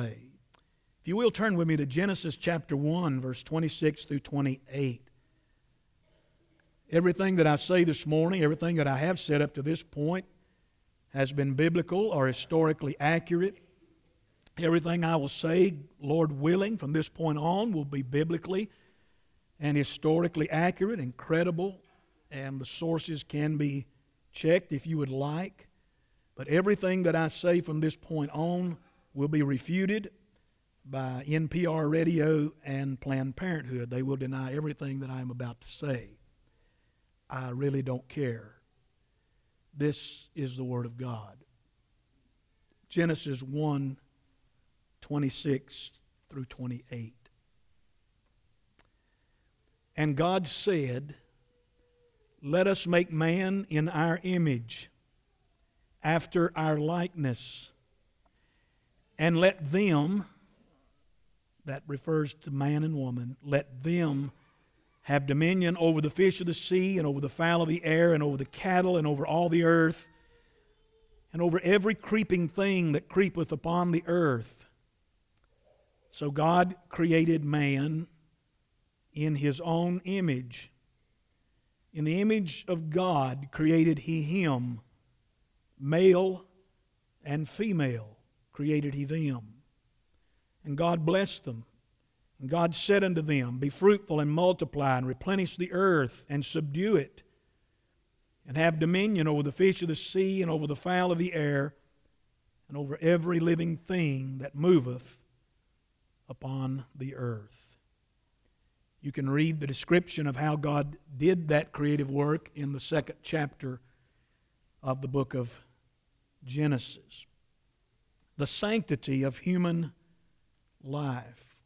If you will turn with me to Genesis chapter 1, verse 26 through 28. Everything that I say this morning, everything that I have said up to this point, has been biblical or historically accurate. Everything I will say, Lord willing, from this point on will be biblically and historically accurate and credible, and the sources can be checked if you would like. But everything that I say from this point on will be refuted by NPR Radio and Planned Parenthood. They will deny everything that I am about to say. I really don't care. This is the Word of God. Genesis 1 26 through 28. And God said, Let us make man in our image, after our likeness, and let them, that refers to man and woman, let them have dominion over the fish of the sea, and over the fowl of the air, and over the cattle, and over all the earth, and over every creeping thing that creepeth upon the earth. So God created man in his own image. In the image of God created he him, male and female created he them. And God blessed them. And God said unto them, Be fruitful and multiply, and replenish the earth, and subdue it, and have dominion over the fish of the sea, and over the fowl of the air, and over every living thing that moveth upon the earth. You can read the description of how God did that creative work in the second chapter of the book of Genesis. The sanctity of human life.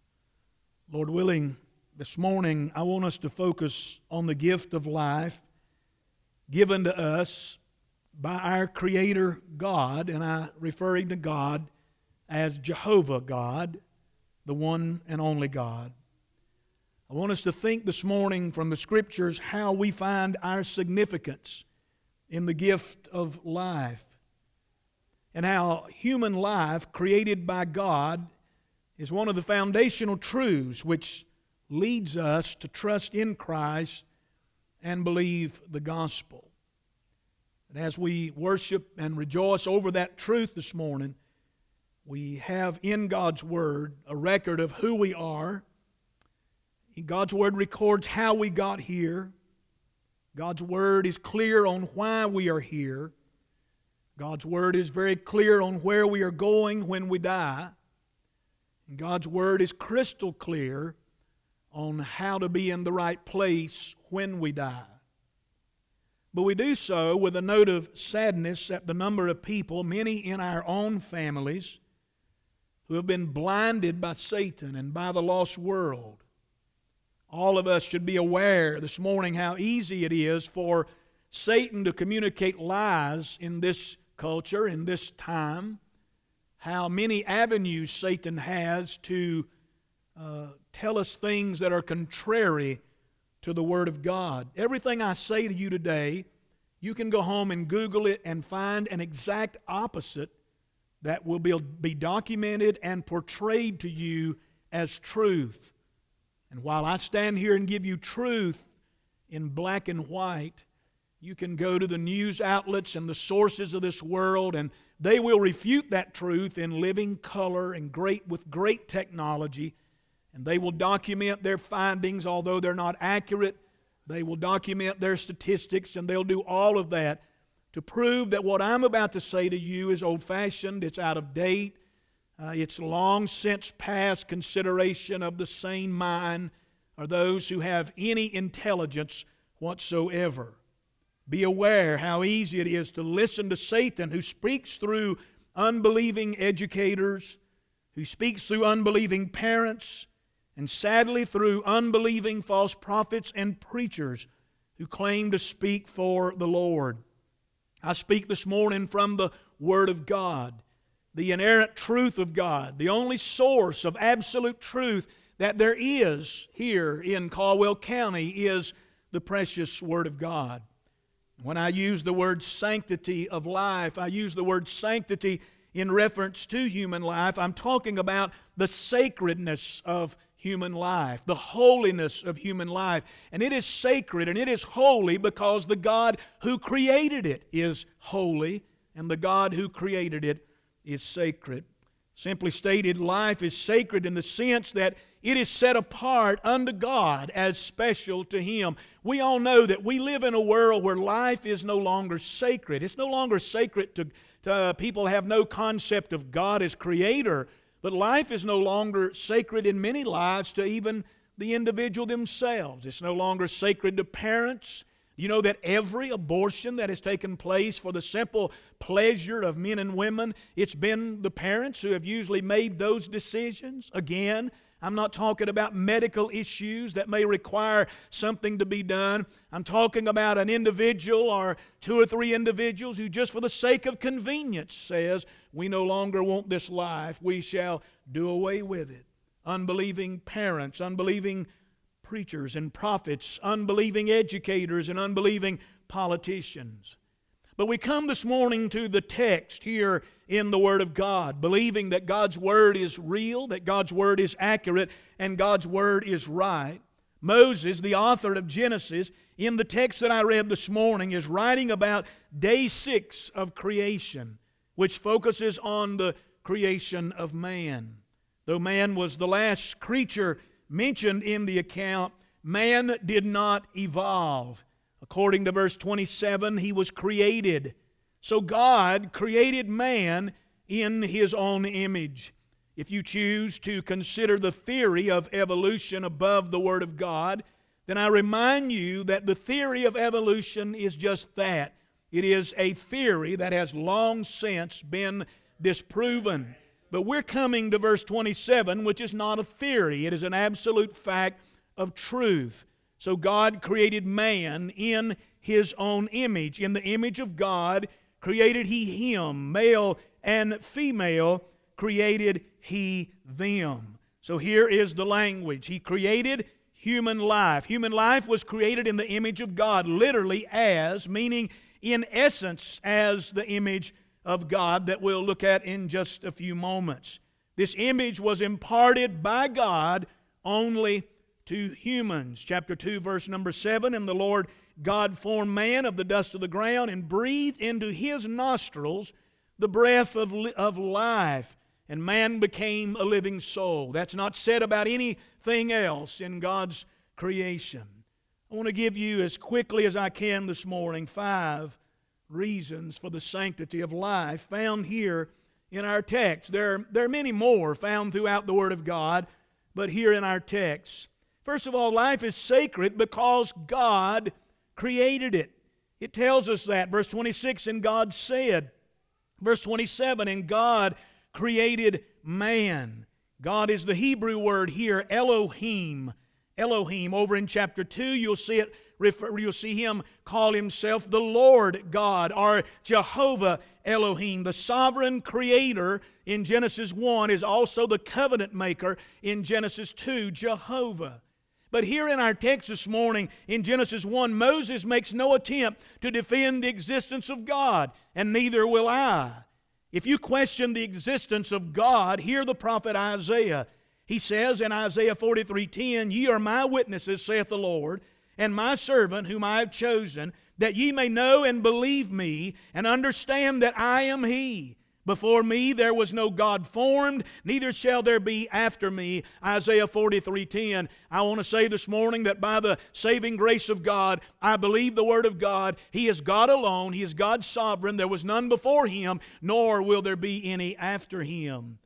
Lord willing, this morning I want us to focus on the gift of life given to us by our Creator God, and I referring to God as Jehovah God, the one and only God. I want us to think this morning from the Scriptures how we find our significance in the gift of life and how human life created by God is one of the foundational truths which leads us to trust in Christ and believe the gospel. And as we worship and rejoice over that truth this morning, we have in God's Word a record of who we are. God's Word records how we got here. God's Word is clear on why we are here. God's Word is very clear on where we are going when we die. And God's Word is crystal clear on how to be in the right place when we die. But we do so with a note of sadness at the number of people, many in our own families, who have been blinded by Satan and by the lost world. All of us should be aware this morning how easy it is for Satan to communicate lies in this culture, in this time how many avenues Satan has to uh, tell us things that are contrary to the Word of God. Everything I say to you today, you can go home and Google it and find an exact opposite that will be, be documented and portrayed to you as truth. And while I stand here and give you truth in black and white, you can go to the news outlets and the sources of this world and they will refute that truth in living color and great with great technology, and they will document their findings, although they're not accurate. They will document their statistics, and they'll do all of that to prove that what I'm about to say to you is old fashioned, it's out of date, uh, it's long since past consideration of the sane mind or those who have any intelligence whatsoever. Be aware how easy it is to listen to Satan, who speaks through unbelieving educators, who speaks through unbelieving parents, and sadly through unbelieving false prophets and preachers who claim to speak for the Lord. I speak this morning from the Word of God, the inerrant truth of God, the only source of absolute truth that there is here in Caldwell County is the precious Word of God. When I use the word sanctity of life, I use the word sanctity in reference to human life, I'm talking about the sacredness of human life, the holiness of human life. And it is sacred and it is holy because the God who created it is holy and the God who created it is sacred. Simply stated, life is sacred in the sense that it is set apart unto God as special to Him. We all know that we live in a world where life is no longer sacred. It's no longer sacred to, to uh, people have no concept of God as creator, but life is no longer sacred in many lives to even the individual themselves. It's no longer sacred to parents. You know that every abortion that has taken place for the simple pleasure of men and women, it's been the parents who have usually made those decisions. Again, I'm not talking about medical issues that may require something to be done. I'm talking about an individual or two or three individuals who, just for the sake of convenience, says, We no longer want this life. We shall do away with it. Unbelieving parents, unbelieving preachers and prophets, unbelieving educators, and unbelieving politicians. But we come this morning to the text here in the Word of God, believing that God's Word is real, that God's Word is accurate, and God's Word is right. Moses, the author of Genesis, in the text that I read this morning, is writing about day six of creation, which focuses on the creation of man. Though man was the last creature mentioned in the account, man did not evolve. According to verse 27, he was created. So God created man in his own image. If you choose to consider the theory of evolution above the Word of God, then I remind you that the theory of evolution is just that. It is a theory that has long since been disproven. But we're coming to verse 27, which is not a theory, it is an absolute fact of truth. So God created man in his own image. In the image of God created he him, male and female created he them. So here is the language. He created human life. Human life was created in the image of God, literally as, meaning in essence as the image of God that we'll look at in just a few moments. This image was imparted by God only to humans. Chapter 2, verse number 7 And the Lord God formed man of the dust of the ground and breathed into his nostrils the breath of, of life, and man became a living soul. That's not said about anything else in God's creation. I want to give you, as quickly as I can this morning, five reasons for the sanctity of life found here in our text. There, there are many more found throughout the Word of God, but here in our text. First of all, life is sacred because God created it. It tells us that. Verse 26, and God said. Verse 27, and God created man. God is the Hebrew word here, Elohim. Elohim. Over in chapter 2, you'll see it refer, you'll see him call himself the Lord God or Jehovah Elohim. The sovereign creator in Genesis 1 is also the covenant maker in Genesis 2, Jehovah. But here in our text this morning in Genesis 1, Moses makes no attempt to defend the existence of God, and neither will I. If you question the existence of God, hear the prophet Isaiah. He says in Isaiah 43:10, Ye are my witnesses, saith the Lord, and my servant whom I have chosen, that ye may know and believe me, and understand that I am he. Before me there was no God formed, neither shall there be after me. Isaiah 43:10. I want to say this morning that by the saving grace of God, I believe the word of God. He is God alone, he is God sovereign. There was none before him, nor will there be any after him.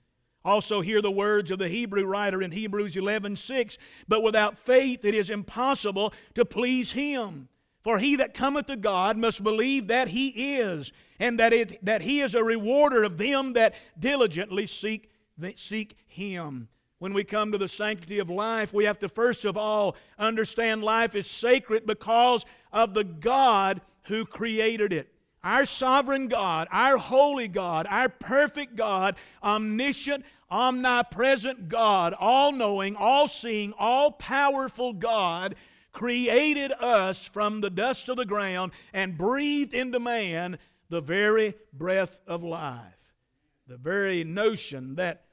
Also, hear the words of the Hebrew writer in Hebrews 11 6. But without faith it is impossible to please him. For he that cometh to God must believe that he is, and that, it, that he is a rewarder of them that diligently seek, that seek him. When we come to the sanctity of life, we have to first of all understand life is sacred because of the God who created it. Our sovereign God, our holy God, our perfect God, omniscient, omnipresent God, all knowing, all seeing, all powerful God created us from the dust of the ground and breathed into man the very breath of life. the very notion that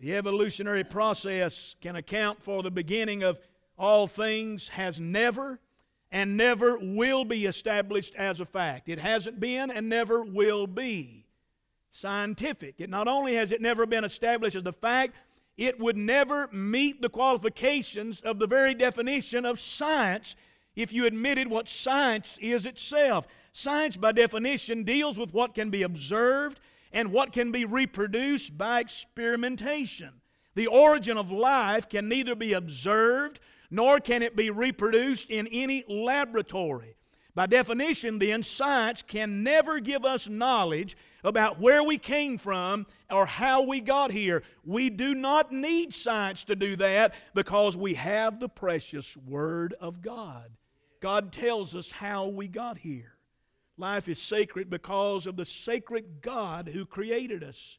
the evolutionary process can account for the beginning of all things has never and never will be established as a fact. It hasn't been and never will be scientific. It not only has it never been established as a fact, it would never meet the qualifications of the very definition of science if you admitted what science is itself. Science, by definition, deals with what can be observed and what can be reproduced by experimentation. The origin of life can neither be observed nor can it be reproduced in any laboratory. By definition, then, science can never give us knowledge about where we came from or how we got here. We do not need science to do that because we have the precious Word of God. God tells us how we got here. Life is sacred because of the sacred God who created us.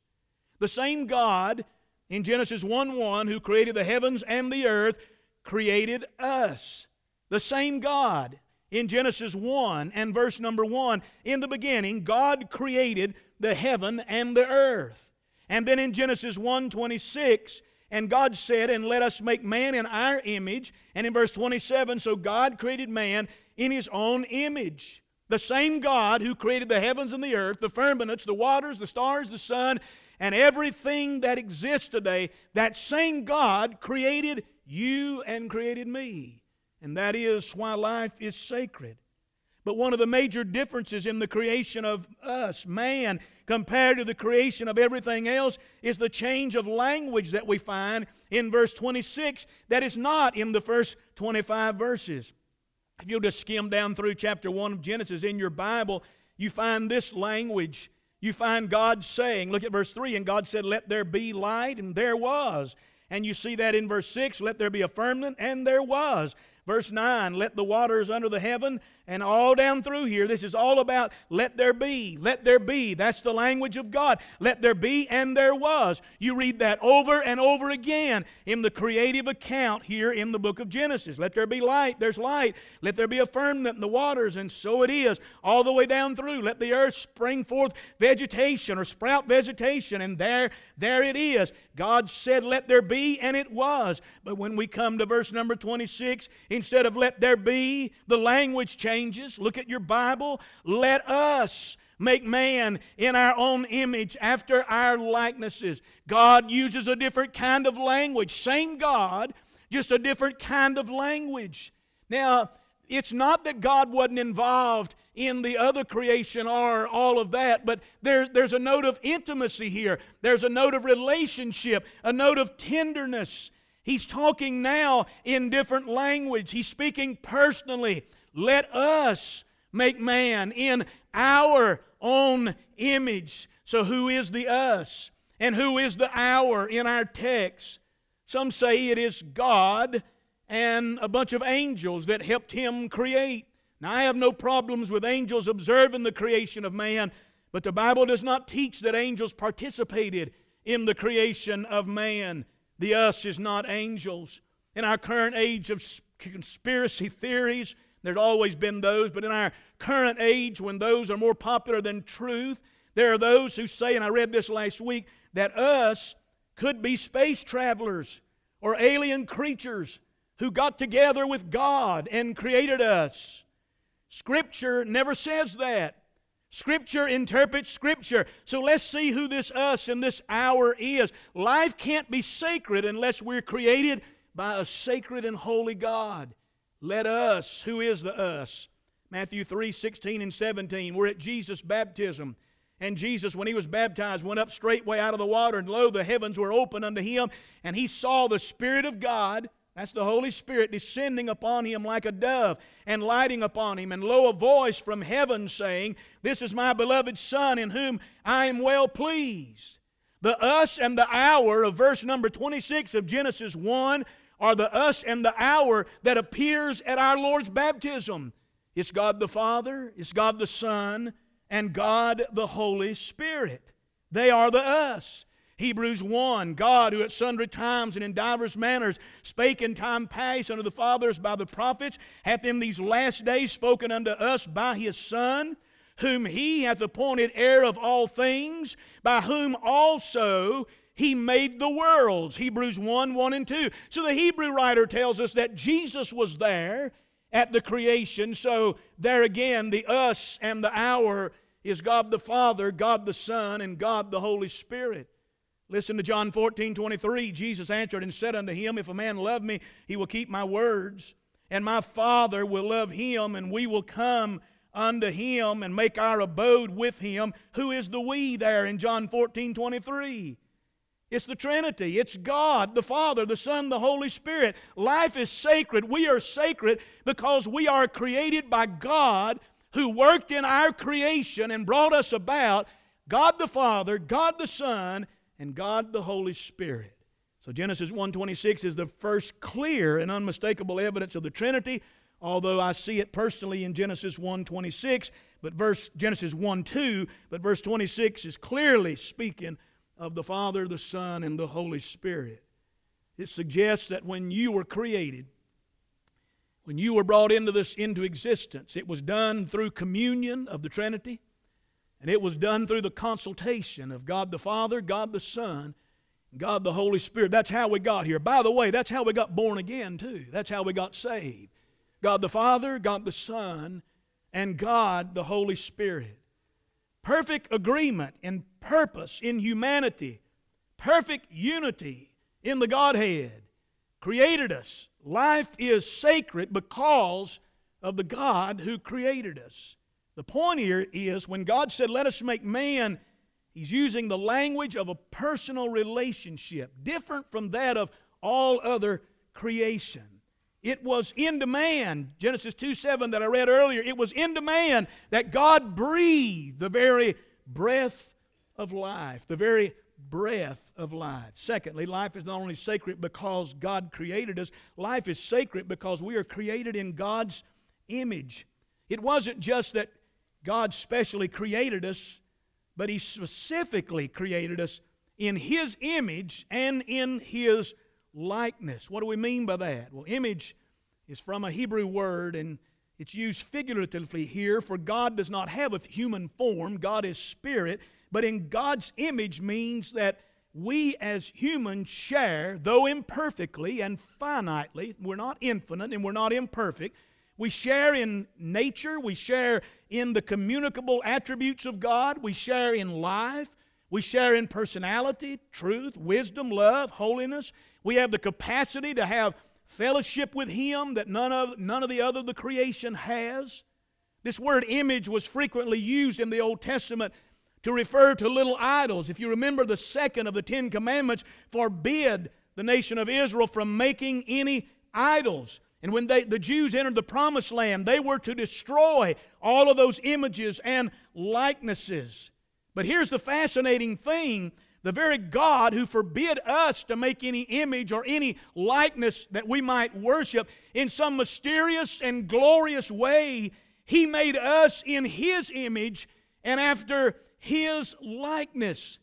The same God in Genesis 1 1 who created the heavens and the earth created us. The same God in Genesis 1 and verse number 1 in the beginning God created the heaven and the earth. And then in Genesis 1 26, and God said, And let us make man in our image. And in verse 27, so God created man in his own image. The same God who created the heavens and the earth, the firmaments, the waters, the stars, the sun, and everything that exists today, that same God created you and created me. And that is why life is sacred. But one of the major differences in the creation of us, man, compared to the creation of everything else, is the change of language that we find in verse 26 that is not in the first 25 verses. If you'll just skim down through chapter 1 of Genesis in your Bible, you find this language. You find God saying, look at verse 3, and God said, Let there be light, and there was. And you see that in verse 6, let there be a firmament, and there was. Verse 9, let the waters under the heaven, and all down through here, this is all about let there be, let there be. That's the language of God. Let there be, and there was. You read that over and over again in the creative account here in the book of Genesis. Let there be light, there's light. Let there be a firmament in the waters, and so it is, all the way down through. Let the earth spring forth vegetation or sprout vegetation, and there, there it is. God said, Let there be, and it was. But when we come to verse number 26, instead of let there be, the language changes. Look at your Bible. Let us make man in our own image after our likenesses. God uses a different kind of language. Same God, just a different kind of language. Now, it's not that God wasn't involved in the other creation or all of that, but there, there's a note of intimacy here. There's a note of relationship, a note of tenderness. He's talking now in different language. He's speaking personally. Let us make man in our own image. So, who is the us? And who is the our in our text? Some say it is God and a bunch of angels that helped him create. Now, I have no problems with angels observing the creation of man, but the Bible does not teach that angels participated in the creation of man. The us is not angels. In our current age of conspiracy theories, there's always been those, but in our current age, when those are more popular than truth, there are those who say, and I read this last week, that us could be space travelers or alien creatures who got together with God and created us. Scripture never says that. Scripture interprets Scripture. So let's see who this us and this our is. Life can't be sacred unless we're created by a sacred and holy God. Let us, who is the us? Matthew 3 16 and 17. We're at Jesus' baptism. And Jesus, when he was baptized, went up straightway out of the water, and lo, the heavens were open unto him, and he saw the Spirit of God, that's the Holy Spirit, descending upon him like a dove, and lighting upon him. And lo, a voice from heaven saying, This is my beloved Son, in whom I am well pleased. The us and the our of verse number 26 of Genesis 1 are the us and the our that appears at our Lord's baptism. It's God the Father, it's God the Son, and God the Holy Spirit. They are the us. Hebrews 1 God, who at sundry times and in divers manners spake in time past unto the fathers by the prophets, hath in these last days spoken unto us by his Son whom he hath appointed heir of all things, by whom also he made the worlds. Hebrews 1 1 and 2. So the Hebrew writer tells us that Jesus was there at the creation. So there again, the us and the our is God the Father, God the Son, and God the Holy Spirit. Listen to John 14 23. Jesus answered and said unto him, If a man love me, he will keep my words, and my Father will love him, and we will come unto him and make our abode with him. Who is the we there in John 14 23? It's the Trinity. It's God, the Father, the Son, the Holy Spirit. Life is sacred. We are sacred because we are created by God who worked in our creation and brought us about. God the Father, God the Son, and God the Holy Spirit. So Genesis 1:26 is the first clear and unmistakable evidence of the Trinity although I see it personally in Genesis 1:26, but verse Genesis 1:2, but verse 26 is clearly speaking of the Father, the Son, and the Holy Spirit. It suggests that when you were created, when you were brought into this into existence, it was done through communion of the Trinity, and it was done through the consultation of God the Father, God the Son, God the Holy Spirit. That's how we got here. By the way, that's how we got born again, too. That's how we got saved. God the Father, God the Son, and God the Holy Spirit. Perfect agreement in purpose in humanity, perfect unity in the Godhead. Created us. Life is sacred because of the God who created us. The point here is when God said, Let us make man, He's using the language of a personal relationship, different from that of all other creation. It was in demand, Genesis 2 7 that I read earlier, it was in demand that God breathed the very breath of life, the very breath of life. Secondly, life is not only sacred because God created us, life is sacred because we are created in God's image. It wasn't just that God specially created us, but He specifically created us in His image and in His likeness. What do we mean by that? Well, image is from a Hebrew word, and it's used figuratively here, for God does not have a human form, God is spirit, but in God's image means that we as humans share, though imperfectly and finitely, we're not infinite and we're not imperfect. We share in nature, we share in the communicable attributes of God, we share in life, we share in personality, truth, wisdom, love, holiness. We have the capacity to have fellowship with Him that none of, none of the other the creation has. This word image was frequently used in the Old Testament to refer to little idols. If you remember, the second of the Ten Commandments forbid the nation of Israel from making any idols. And when they, the Jews entered the promised land, they were to destroy all of those images and likenesses. But here's the fascinating thing the very God who forbid us to make any image or any likeness that we might worship, in some mysterious and glorious way, He made us in His image and after His likeness.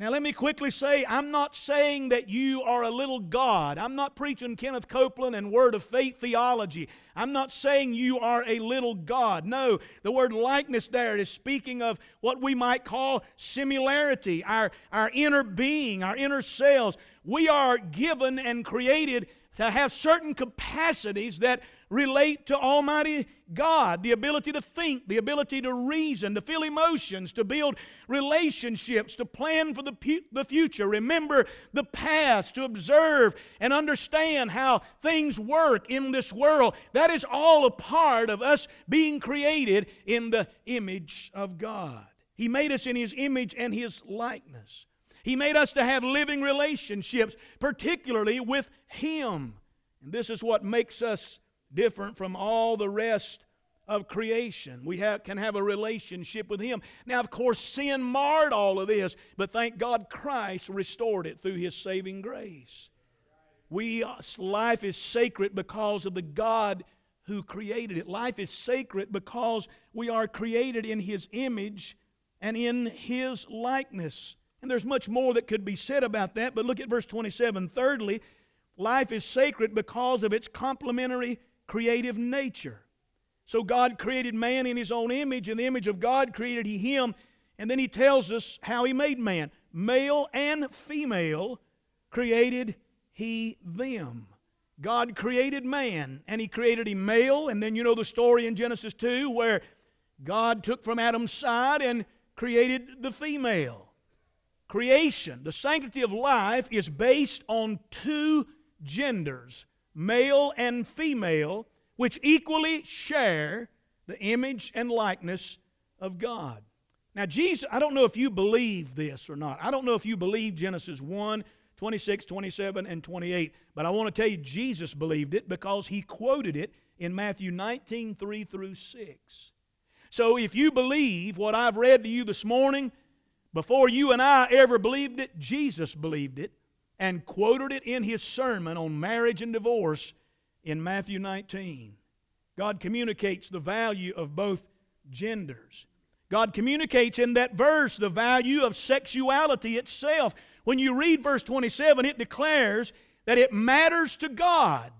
Now, let me quickly say, I'm not saying that you are a little God. I'm not preaching Kenneth Copeland and Word of Faith theology. I'm not saying you are a little God. No, the word likeness there is speaking of what we might call similarity, our, our inner being, our inner selves. We are given and created to have certain capacities that relate to Almighty God the ability to think, the ability to reason, to feel emotions, to build relationships, to plan for the, pu- the future, remember the past, to observe and understand how things work in this world. That is all a part of us being created in the image of God. He made us in His image and His likeness. He made us to have living relationships, particularly with Him. And this is what makes us different from all the rest of creation. We have, can have a relationship with Him. Now, of course, sin marred all of this, but thank God Christ restored it through His saving grace. We, life is sacred because of the God who created it. Life is sacred because we are created in His image and in His likeness. And there's much more that could be said about that, but look at verse 27. Thirdly, life is sacred because of its complementary creative nature. So God created man in his own image. In the image of God created he him. And then he tells us how he made man. Male and female created he them. God created man, and he created him male. And then you know the story in Genesis 2 where God took from Adam's side and created the female. Creation, the sanctity of life, is based on two genders, male and female, which equally share the image and likeness of God. Now, Jesus, I don't know if you believe this or not. I don't know if you believe Genesis 1, 26, 27, and 28, but I want to tell you Jesus believed it because he quoted it in Matthew 19, 3 through 6. So if you believe what I've read to you this morning, before you and I ever believed it, Jesus believed it and quoted it in his sermon on marriage and divorce in Matthew 19. God communicates the value of both genders. God communicates in that verse the value of sexuality itself. When you read verse 27, it declares that it matters to God.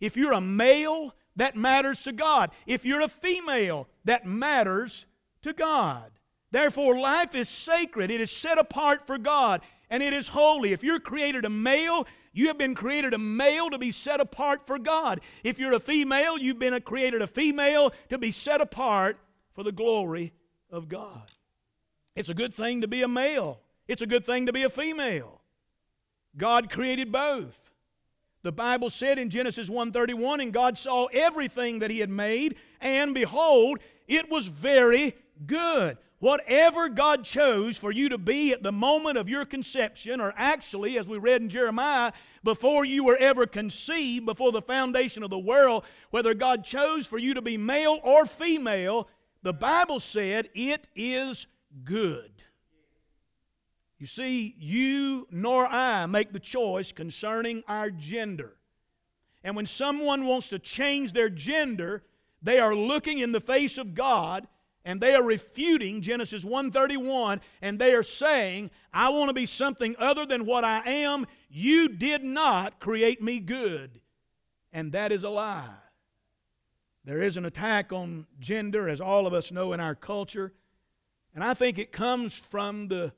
If you're a male, that matters to God. If you're a female, that matters to God. Therefore, life is sacred. It is set apart for God, and it is holy. If you're created a male, you have been created a male to be set apart for God. If you're a female, you've been created a female to be set apart for the glory of God. It's a good thing to be a male. It's a good thing to be a female. God created both. The Bible said in Genesis 1:31 and God saw everything that he had made and behold it was very good. Whatever God chose for you to be at the moment of your conception, or actually, as we read in Jeremiah, before you were ever conceived, before the foundation of the world, whether God chose for you to be male or female, the Bible said it is good. You see, you nor I make the choice concerning our gender. And when someone wants to change their gender, they are looking in the face of God and they are refuting Genesis 131 and they are saying, I want to be something other than what I am. You did not create me good. And that is a lie. There is an attack on gender, as all of us know in our culture. And I think it comes from the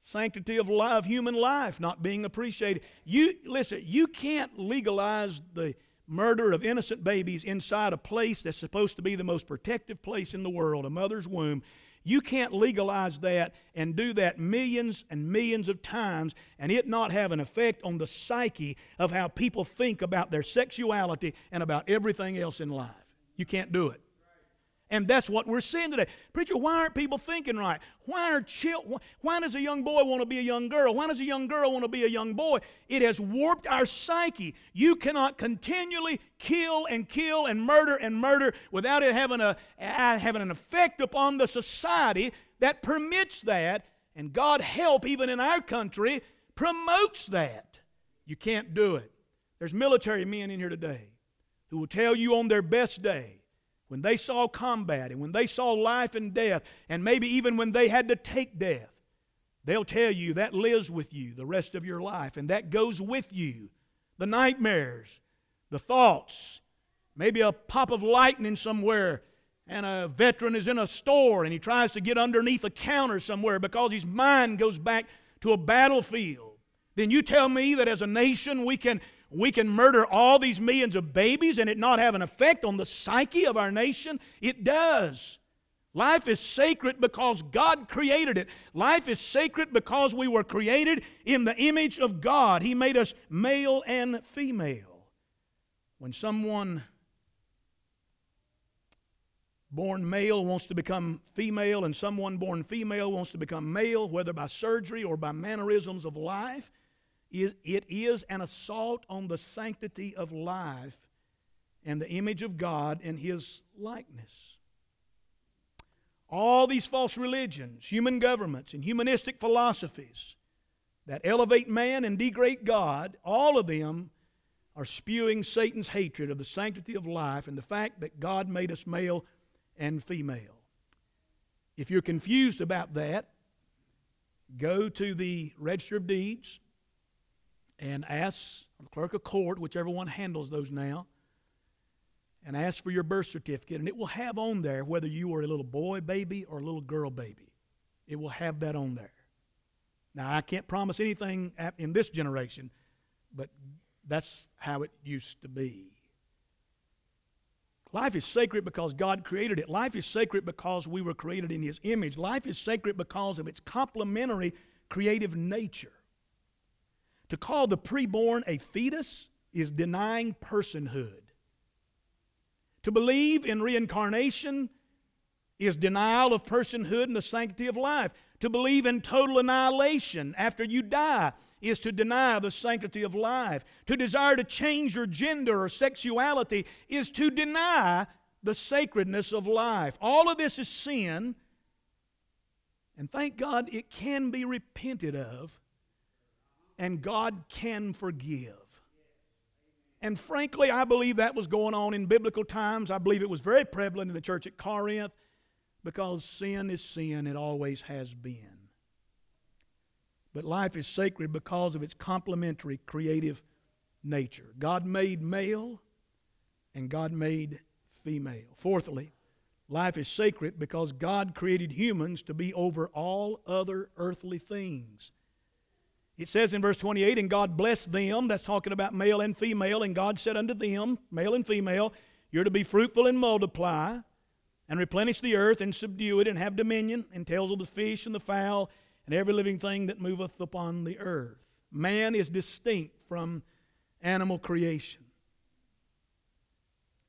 sanctity of, life, of human life not being appreciated. You listen, you can't legalize the murder of innocent babies inside a place that's supposed to be the most protective place in the world, a mother's womb. You can't legalize that and do that millions and millions of times and it not have an effect on the psyche of how people think about their sexuality and about everything else in life. You can't do it. And that's what we're seeing today. Preacher, why aren't people thinking right? Why are chil- why does a young boy want to be a young girl? Why does a young girl want to be a young boy? It has warped our psyche. You cannot continually kill and kill and murder and murder without it having, a, having an effect upon the society that permits that. And God help, even in our country, promotes that. You can't do it. There's military men in here today who will tell you on their best day when they saw combat and when they saw life and death, and maybe even when they had to take death, they'll tell you that lives with you the rest of your life, and that goes with you. The nightmares, the thoughts, maybe a pop of lightning somewhere, and a veteran is in a store and he tries to get underneath a counter somewhere because his mind goes back to a battlefield. Then you tell me that as a nation we can we can murder all these millions of babies and it not have an effect on the psyche of our nation? It does. Life is sacred because God created it. Life is sacred because we were created in the image of God. He made us male and female. When someone born male wants to become female and someone born female wants to become male, whether by surgery or by mannerisms of life, it is an assault on the sanctity of life and the image of God and His likeness. All these false religions, human governments, and humanistic philosophies that elevate man and degrade God, all of them are spewing Satan's hatred of the sanctity of life and the fact that God made us male and female. If you're confused about that, go to the Register of Deeds, and ask the clerk of court, whichever one handles those now, and ask for your birth certificate, and it will have on there whether you were a little boy baby or a little girl baby. It will have that on there. Now, I can't promise anything in this generation, but that's how it used to be. Life is sacred because God created it. Life is sacred because we were created in His image. Life is sacred because of its complementary creative nature. To call the preborn a fetus is denying personhood. To believe in reincarnation is denial of personhood and the sanctity of life. To believe in total annihilation after you die is to deny the sanctity of life. To desire to change your gender or sexuality is to deny the sacredness of life. All of this is sin, and thank God it can be repented of, and God can forgive. And frankly, I believe that was going on in biblical times. I believe it was very prevalent in the church at Corinth because sin is sin, it always has been. But life is sacred because of its complementary creative nature. God made male and God made female. Fourthly, life is sacred because God created humans to be over all other earthly things. It says in verse 28, and God blessed them, that's talking about male and female, and God said unto them, male and female, you're to be fruitful and multiply, and replenish the earth, and subdue it, and have dominion, and tells of the fish and the fowl, and every living thing that moveth upon the earth. Man is distinct from animal creation.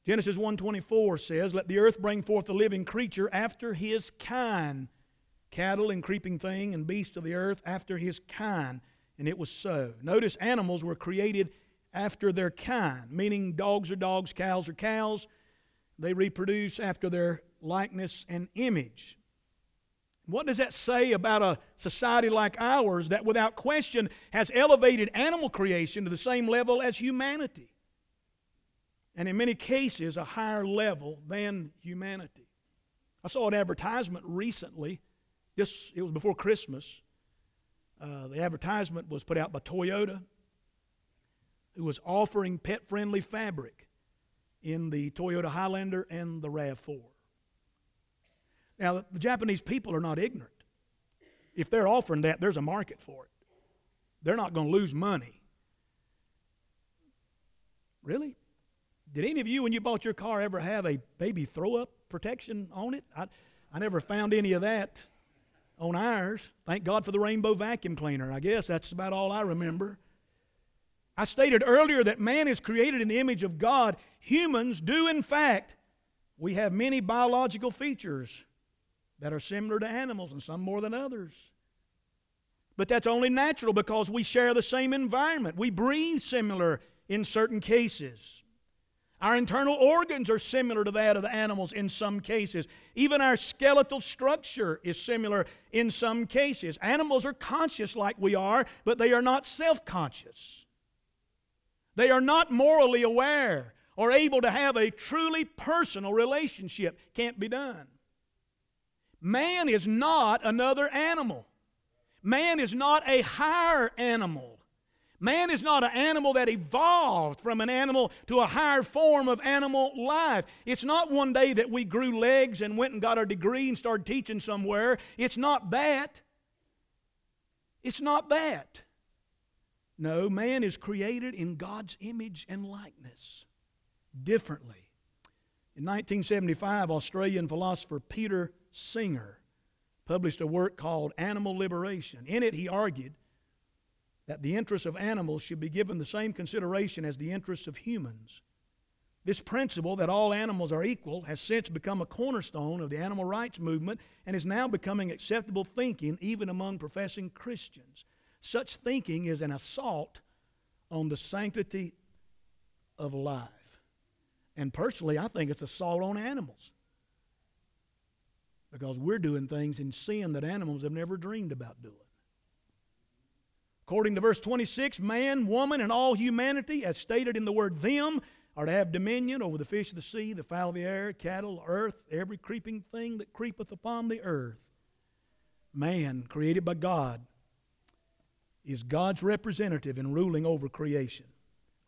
Genesis 1:24 says, "Let the earth bring forth a living creature after his kind, cattle and creeping thing and beast of the earth after his kind." And it was so. Notice animals were created after their kind, meaning dogs are dogs, cows are cows. They reproduce after their likeness and image. What does that say about a society like ours that, without question, has elevated animal creation to the same level as humanity? And in many cases, a higher level than humanity. I saw an advertisement recently, just it was before Christmas, uh, the advertisement was put out by Toyota, who was offering pet friendly fabric in the Toyota Highlander and the RAV4. Now, the Japanese people are not ignorant. If they're offering that, there's a market for it. They're not going to lose money. Really? Did any of you, when you bought your car, ever have a baby throw up protection on it? I, I never found any of that on ours. Thank God for the rainbow vacuum cleaner. I guess that's about all I remember. I stated earlier that man is created in the image of God. Humans do, in fact, we have many biological features that are similar to animals and some more than others. But that's only natural because we share the same environment. We breathe similar in certain cases. Our internal organs are similar to that of the animals in some cases. Even our skeletal structure is similar in some cases. Animals are conscious like we are, but they are not self conscious. They are not morally aware or able to have a truly personal relationship. Can't be done. Man is not another animal. Man is not a higher animal. Man is not an animal that evolved from an animal to a higher form of animal life. It's not one day that we grew legs and went and got our degree and started teaching somewhere. It's not that. It's not that. No, man is created in God's image and likeness differently. In 1975, Australian philosopher Peter Singer published a work called Animal Liberation. In it, he argued that the interests of animals should be given the same consideration as the interests of humans. This principle that all animals are equal has since become a cornerstone of the animal rights movement and is now becoming acceptable thinking even among professing Christians. Such thinking is an assault on the sanctity of life. And personally, I think it's assault on animals. Because we're doing things in sin that animals have never dreamed about doing. According to verse 26, man, woman, and all humanity, as stated in the word them, are to have dominion over the fish of the sea, the fowl of the air, cattle, earth, every creeping thing that creepeth upon the earth. Man, created by God, is God's representative in ruling over creation.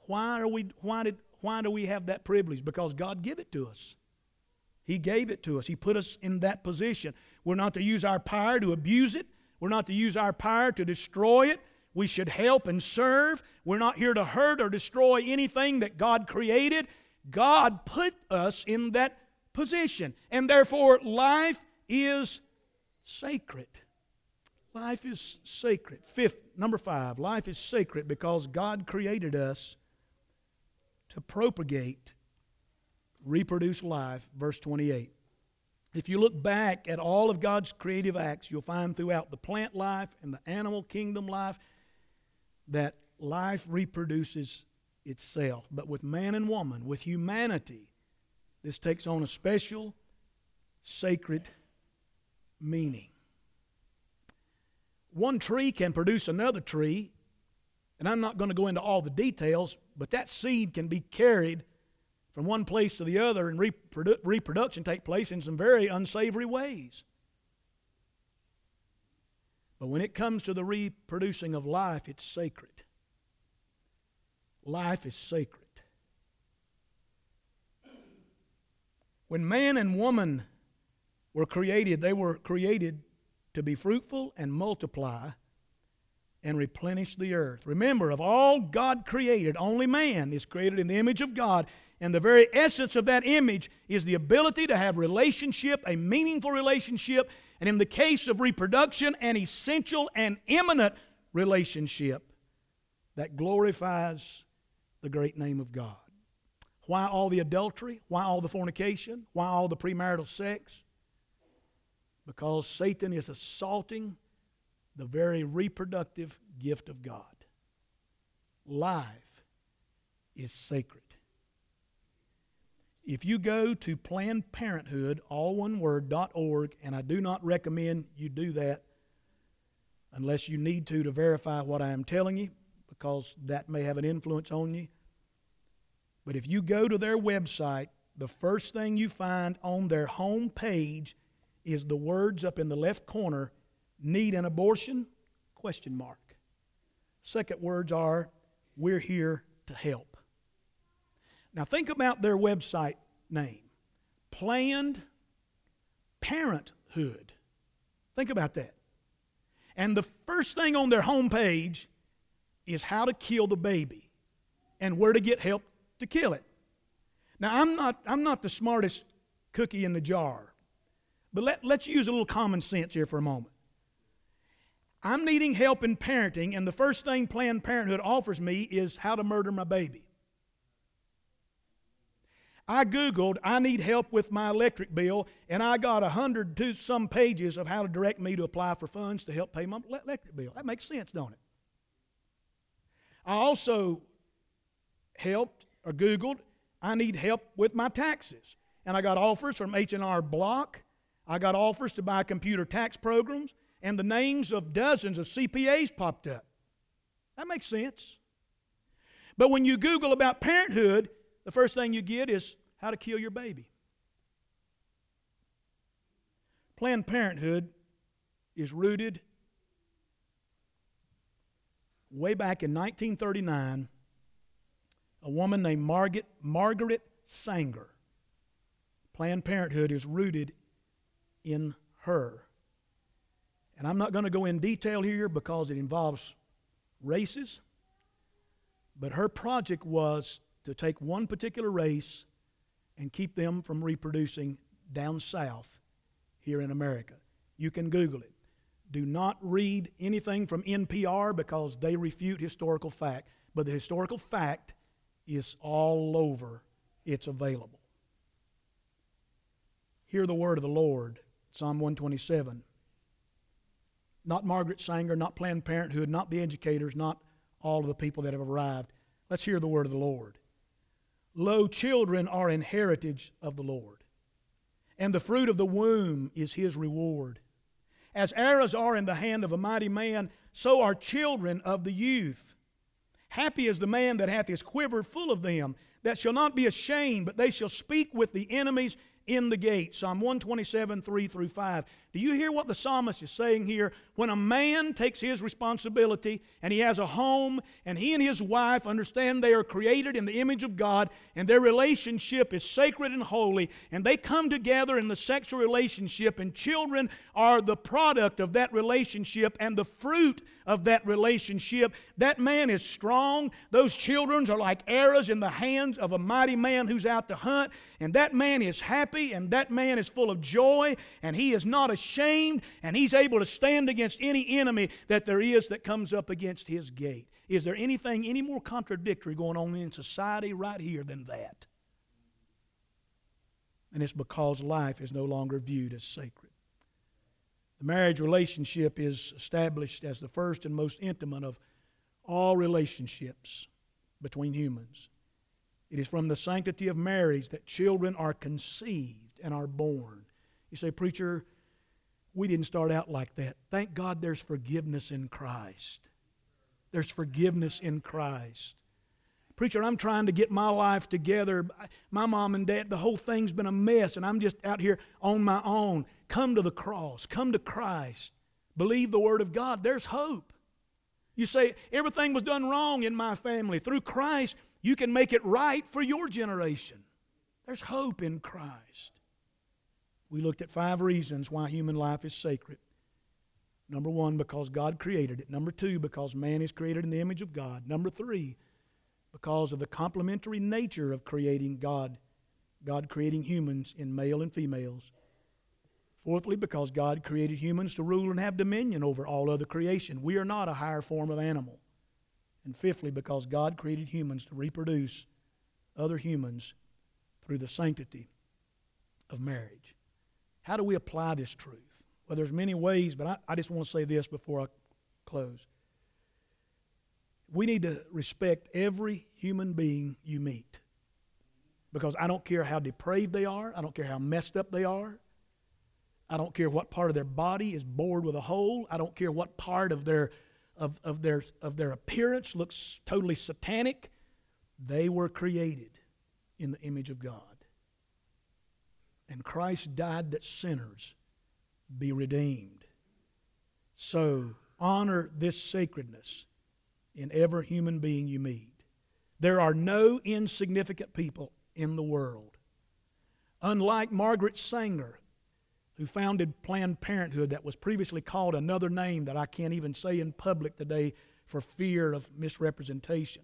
Why are we why did Why do we have that privilege? Because God gave it to us. He gave it to us. He put us in that position. We're not to use our power to abuse it. We're not to use our power to destroy it. We should help and serve. We're not here to hurt or destroy anything that God created. God put us in that position. And therefore, life is sacred. Life is sacred. Fifth, number five, life is sacred because God created us to propagate, reproduce life. Verse 28. If you look back at all of God's creative acts, you'll find throughout the plant life and the animal kingdom life that life reproduces itself. But with man and woman, with humanity, this takes on a special, sacred meaning. One tree can produce another tree, and I'm not going to go into all the details, but that seed can be carried from one place to the other and reprodu- reproduction take place in some very unsavory ways. But when it comes to the reproducing of life, it's sacred. Life is sacred. When man and woman were created, they were created to be fruitful and multiply and replenish the earth. Remember, of all God created, only man is created in the image of God, and the very essence of that image is the ability to have relationship, a meaningful relationship, and in the case of reproduction, an essential and imminent relationship that glorifies the great name of God. Why all the adultery? Why all the fornication? Why all the premarital sex? Because Satan is assaulting the very reproductive gift of God. Life is sacred. If you go to Planned Parenthood, all one word, .org, and I do not recommend you do that unless you need to to verify what I am telling you, because that may have an influence on you. But if you go to their website, the first thing you find on their home page is the words up in the left corner, need an abortion? Question mark. Second words are, we're here to help. Now think about their website name. Planned Parenthood. Think about that. And the first thing on their homepage is how to kill the baby and where to get help to kill it. Now, I'm not, I'm not the smartest cookie in the jar, but let, let's use a little common sense here for a moment. I'm needing help in parenting, and the first thing Planned Parenthood offers me is how to murder my baby. I Googled, I need help with my electric bill, and I got a hundred to some pages of how to direct me to apply for funds to help pay my electric bill. That makes sense, don't it? I also helped or Googled, I need help with my taxes. And I got offers from H&R Block. I got offers to buy computer tax programs, and the names of dozens of CPAs popped up. That makes sense. But when you Google about parenthood, the first thing you get is how to kill your baby. Planned Parenthood is rooted way back in 1939 a woman named Margaret, Margaret Sanger. Planned Parenthood is rooted in her. And I'm not going to go in detail here because it involves races, but her project was to take one particular race and keep them from reproducing down south here in America. You can Google it. Do not read anything from NPR because they refute historical fact. But the historical fact is all over, it's available. Hear the word of the Lord, Psalm 127. Not Margaret Sanger, not Planned Parenthood, not the educators, not all of the people that have arrived. Let's hear the word of the Lord. Lo, children are an heritage of the Lord, and the fruit of the womb is his reward. As arrows are in the hand of a mighty man, so are children of the youth. Happy is the man that hath his quiver full of them, that shall not be ashamed, but they shall speak with the enemies, in the gate. Psalm 127, 3 through 5. Do you hear what the psalmist is saying here? When a man takes his responsibility and he has a home and he and his wife understand they are created in the image of God and their relationship is sacred and holy and they come together in the sexual relationship and children are the product of that relationship and the fruit of that relationship, that man is strong. Those children are like arrows in the hands of a mighty man who's out to hunt. And that man is happy and that man is full of joy and he is not ashamed and he's able to stand against any enemy that there is that comes up against his gate. Is there anything any more contradictory going on in society right here than that? And it's because life is no longer viewed as sacred. The marriage relationship is established as the first and most intimate of all relationships between humans. It is from the sanctity of marriage that children are conceived and are born. You say, Preacher, we didn't start out like that. Thank God there's forgiveness in Christ. There's forgiveness in Christ. Preacher, I'm trying to get my life together. My mom and dad, the whole thing's been a mess, and I'm just out here on my own. Come to the cross, come to Christ. Believe the Word of God. There's hope. You say, everything was done wrong in my family. Through Christ, you can make it right for your generation. There's hope in Christ. We looked at five reasons why human life is sacred. Number one, because God created it. Number two, because man is created in the image of God. Number three, because of the complementary nature of creating God, God creating humans in male and females. Fourthly, because God created humans to rule and have dominion over all other creation. We are not a higher form of animal. And fifthly, because God created humans to reproduce other humans through the sanctity of marriage. How do we apply this truth? Well, there's many ways, but I, I just want to say this before I close. We need to respect every human being you meet. Because I don't care how depraved they are, I don't care how messed up they are, I don't care what part of their body is bored with a hole, I don't care what part of their of, of, their, of their appearance looks totally satanic. They were created in the image of God. And Christ died that sinners be redeemed. So honor this sacredness in every human being you meet. There are no insignificant people in the world. Unlike Margaret Sanger, who founded Planned Parenthood that was previously called another name that I can't even say in public today for fear of misrepresentation.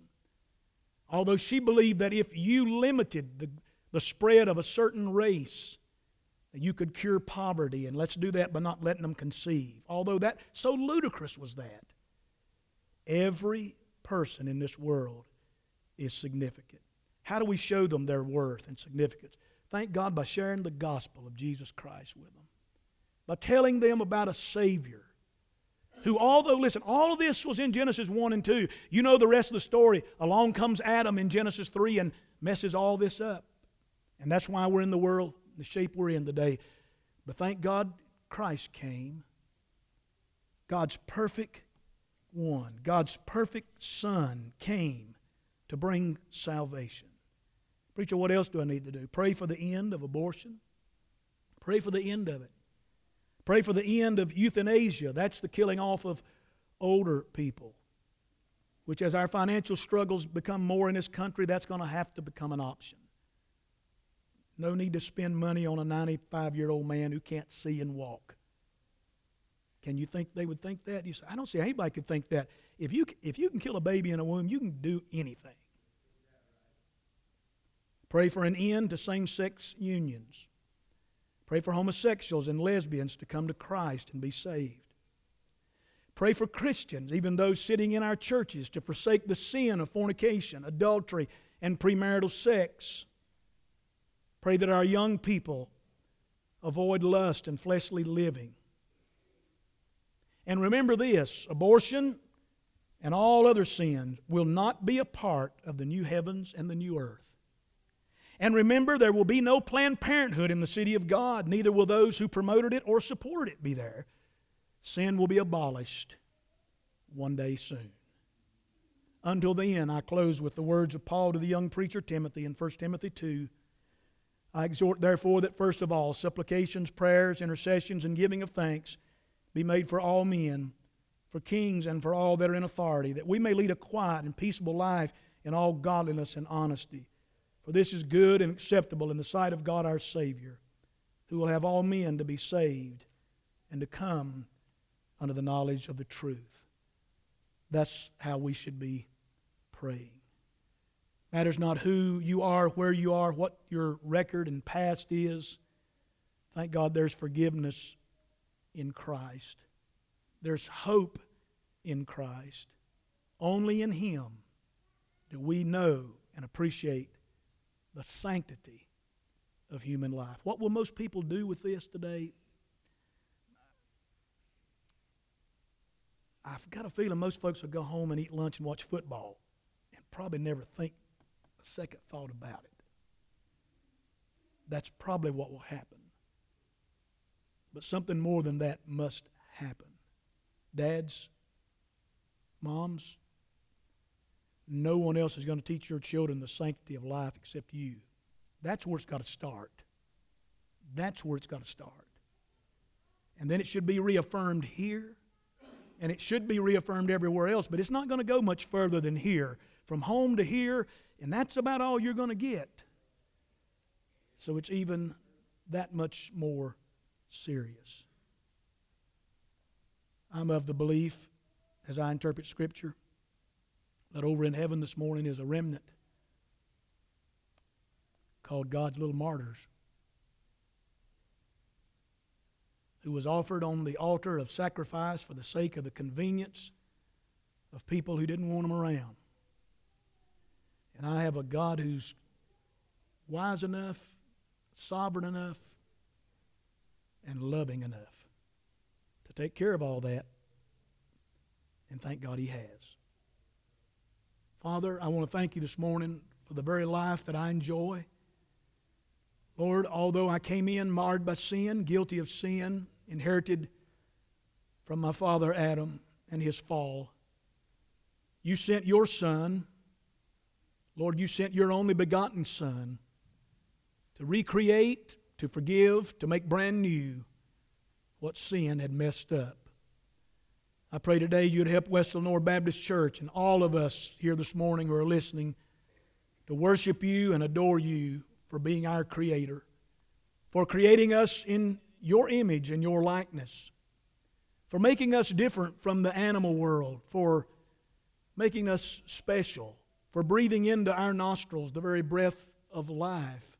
Although she believed that if you limited the, the spread of a certain race, you could cure poverty, and let's do that by not letting them conceive. Although that so ludicrous was that. Every person in this world is significant. How do we show them their worth and significance? Thank God by sharing the gospel of Jesus Christ with them, by telling them about a Savior who, although, listen, all of this was in Genesis 1 and 2. You know the rest of the story. Along comes Adam in Genesis 3 and messes all this up. And that's why we're in the world, the shape we're in today. But thank God Christ came. God's perfect one, God's perfect Son came to bring salvation. Preacher, what else do I need to do? Pray for the end of abortion. Pray for the end of it. Pray for the end of euthanasia. That's the killing off of older people. Which, as our financial struggles become more in this country, that's going to have to become an option. No need to spend money on a 95 year old man who can't see and walk. Can you think they would think that? You say, I don't see anybody could think that. If you, if you can kill a baby in a womb, you can do anything. Pray for an end to same sex unions. Pray for homosexuals and lesbians to come to Christ and be saved. Pray for Christians, even those sitting in our churches, to forsake the sin of fornication, adultery, and premarital sex. Pray that our young people avoid lust and fleshly living. And remember this abortion and all other sins will not be a part of the new heavens and the new earth. And remember, there will be no Planned Parenthood in the city of God, neither will those who promoted it or supported it be there. Sin will be abolished one day soon. Until then, I close with the words of Paul to the young preacher Timothy in 1 Timothy 2 I exhort, therefore, that first of all, supplications, prayers, intercessions, and giving of thanks be made for all men, for kings, and for all that are in authority, that we may lead a quiet and peaceable life in all godliness and honesty. For this is good and acceptable in the sight of God our Savior, who will have all men to be saved and to come unto the knowledge of the truth. That's how we should be praying. Matters not who you are, where you are, what your record and past is. Thank God there's forgiveness in Christ. There's hope in Christ. Only in Him do we know and appreciate the sanctity of human life. What will most people do with this today? I've got a feeling most folks will go home and eat lunch and watch football and probably never think a second thought about it. That's probably what will happen. But something more than that must happen. Dads, moms, no one else is going to teach your children the sanctity of life except you. That's where it's got to start. That's where it's got to start. And then it should be reaffirmed here, and it should be reaffirmed everywhere else, but it's not going to go much further than here. From home to here, and that's about all you're going to get. So it's even that much more serious. I'm of the belief, as I interpret Scripture, that over in heaven this morning is a remnant called God's little martyrs who was offered on the altar of sacrifice for the sake of the convenience of people who didn't want them around. And I have a God who's wise enough, sovereign enough, and loving enough to take care of all that. And thank God He has. Father, I want to thank you this morning for the very life that I enjoy. Lord, although I came in marred by sin, guilty of sin, inherited from my father Adam and his fall, you sent your Son Lord, you sent your only begotten Son to recreate, to forgive, to make brand new what sin had messed up. I pray today you'd help West Lenoir Baptist Church and all of us here this morning who are listening to worship you and adore you for being our Creator, for creating us in your image and your likeness, for making us different from the animal world, for making us special for breathing into our nostrils the very breath of life.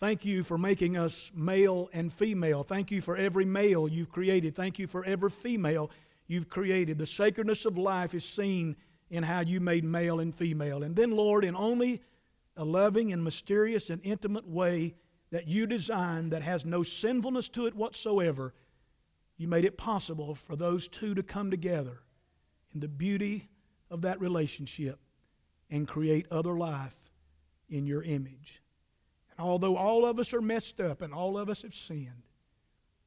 Thank you for making us male and female. Thank you for every male you've created. Thank you for every female you've created. The sacredness of life is seen in how you made male and female. And then, Lord, in only a loving and mysterious and intimate way that you designed that has no sinfulness to it whatsoever, you made it possible for those two to come together in the beauty of that relationship and create other life in your image. Although all of us are messed up and all of us have sinned,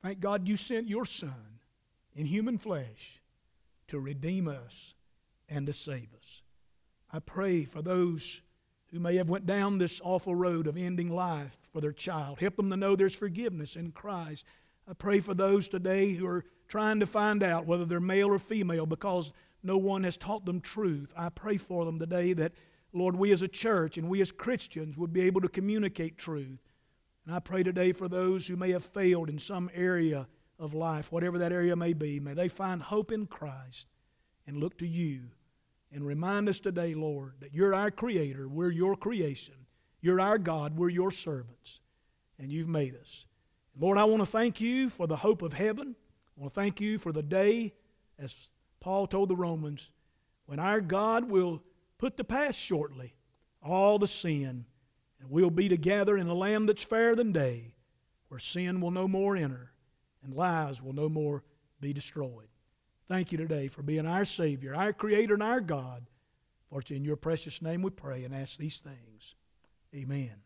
thank God you sent your Son in human flesh to redeem us and to save us. I pray for those who may have went down this awful road of ending life for their child. Help them to know there's forgiveness in Christ. I pray for those today who are trying to find out whether they're male or female because no one has taught them truth. I pray for them today that, Lord, we as a church and we as Christians would be able to communicate truth. And I pray today for those who may have failed in some area of life, whatever that area may be. May they find hope in Christ and look to you. And remind us today, Lord, that you're our Creator, we're your creation. You're our God, we're your servants, and you've made us. Lord, I want to thank you for the hope of heaven. I want to thank you for the day, as Paul told the Romans, when our God will put to pass shortly all the sin, and we'll be together in the land that's fairer than day, where sin will no more enter and lies will no more be destroyed. Thank you today for being our Savior, our Creator, and our God. For it's in your precious name we pray and ask these things. Amen.